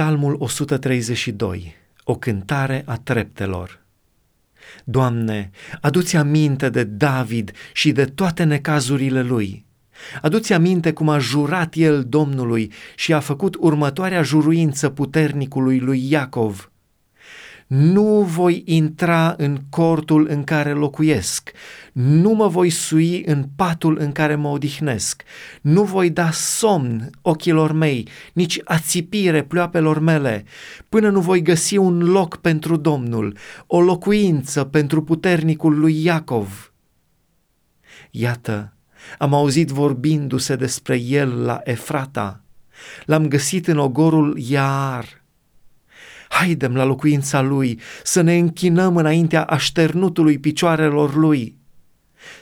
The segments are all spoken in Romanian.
Psalmul 132, o cântare a treptelor. Doamne, adu-ți aminte de David și de toate necazurile lui. Adu-ți aminte cum a jurat el Domnului și a făcut următoarea juruință puternicului lui Iacov – nu voi intra în cortul în care locuiesc, nu mă voi sui în patul în care mă odihnesc, nu voi da somn ochilor mei, nici ațipire pleoapelor mele, până nu voi găsi un loc pentru Domnul, o locuință pentru puternicul lui Iacov. Iată, am auzit vorbindu-se despre el la Efrata, l-am găsit în ogorul Iar, Haidem la locuința lui, să ne închinăm înaintea așternutului picioarelor lui.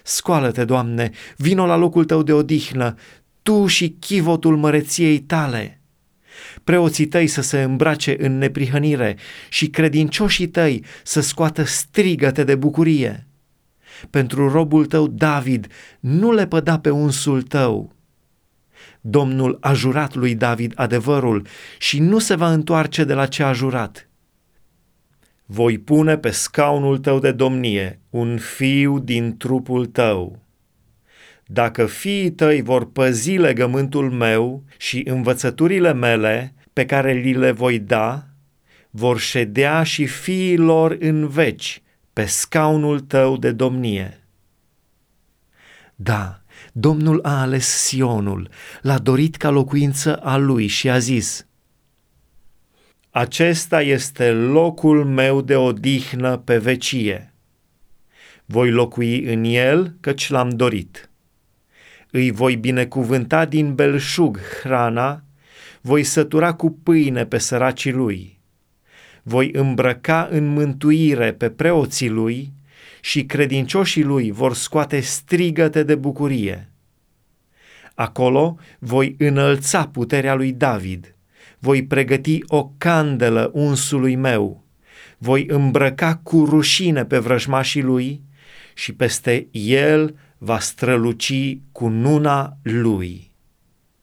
Scoală-te, Doamne, vino la locul tău de odihnă, tu și chivotul măreției tale. Preoții tăi să se îmbrace în neprihănire și credincioșii tăi să scoată strigăte de bucurie. Pentru robul tău David nu le păda pe unsul tău, Domnul a jurat lui David adevărul și nu se va întoarce de la ce a jurat. Voi pune pe scaunul tău de domnie un fiu din trupul tău. Dacă fiii tăi vor păzi legământul meu și învățăturile mele pe care li le voi da, vor ședea și fiii lor în veci pe scaunul tău de domnie. Da, Domnul a ales Sionul, l-a dorit ca locuință a lui și a zis, Acesta este locul meu de odihnă pe vecie. Voi locui în el, căci l-am dorit. Îi voi binecuvânta din belșug hrana, voi sătura cu pâine pe săracii lui. Voi îmbrăca în mântuire pe preoții lui, și credincioșii lui vor scoate strigăte de bucurie. Acolo voi înălța puterea lui David, voi pregăti o candelă unsului meu, voi îmbrăca cu rușine pe vrăjmașii lui și peste el va străluci cu nuna lui.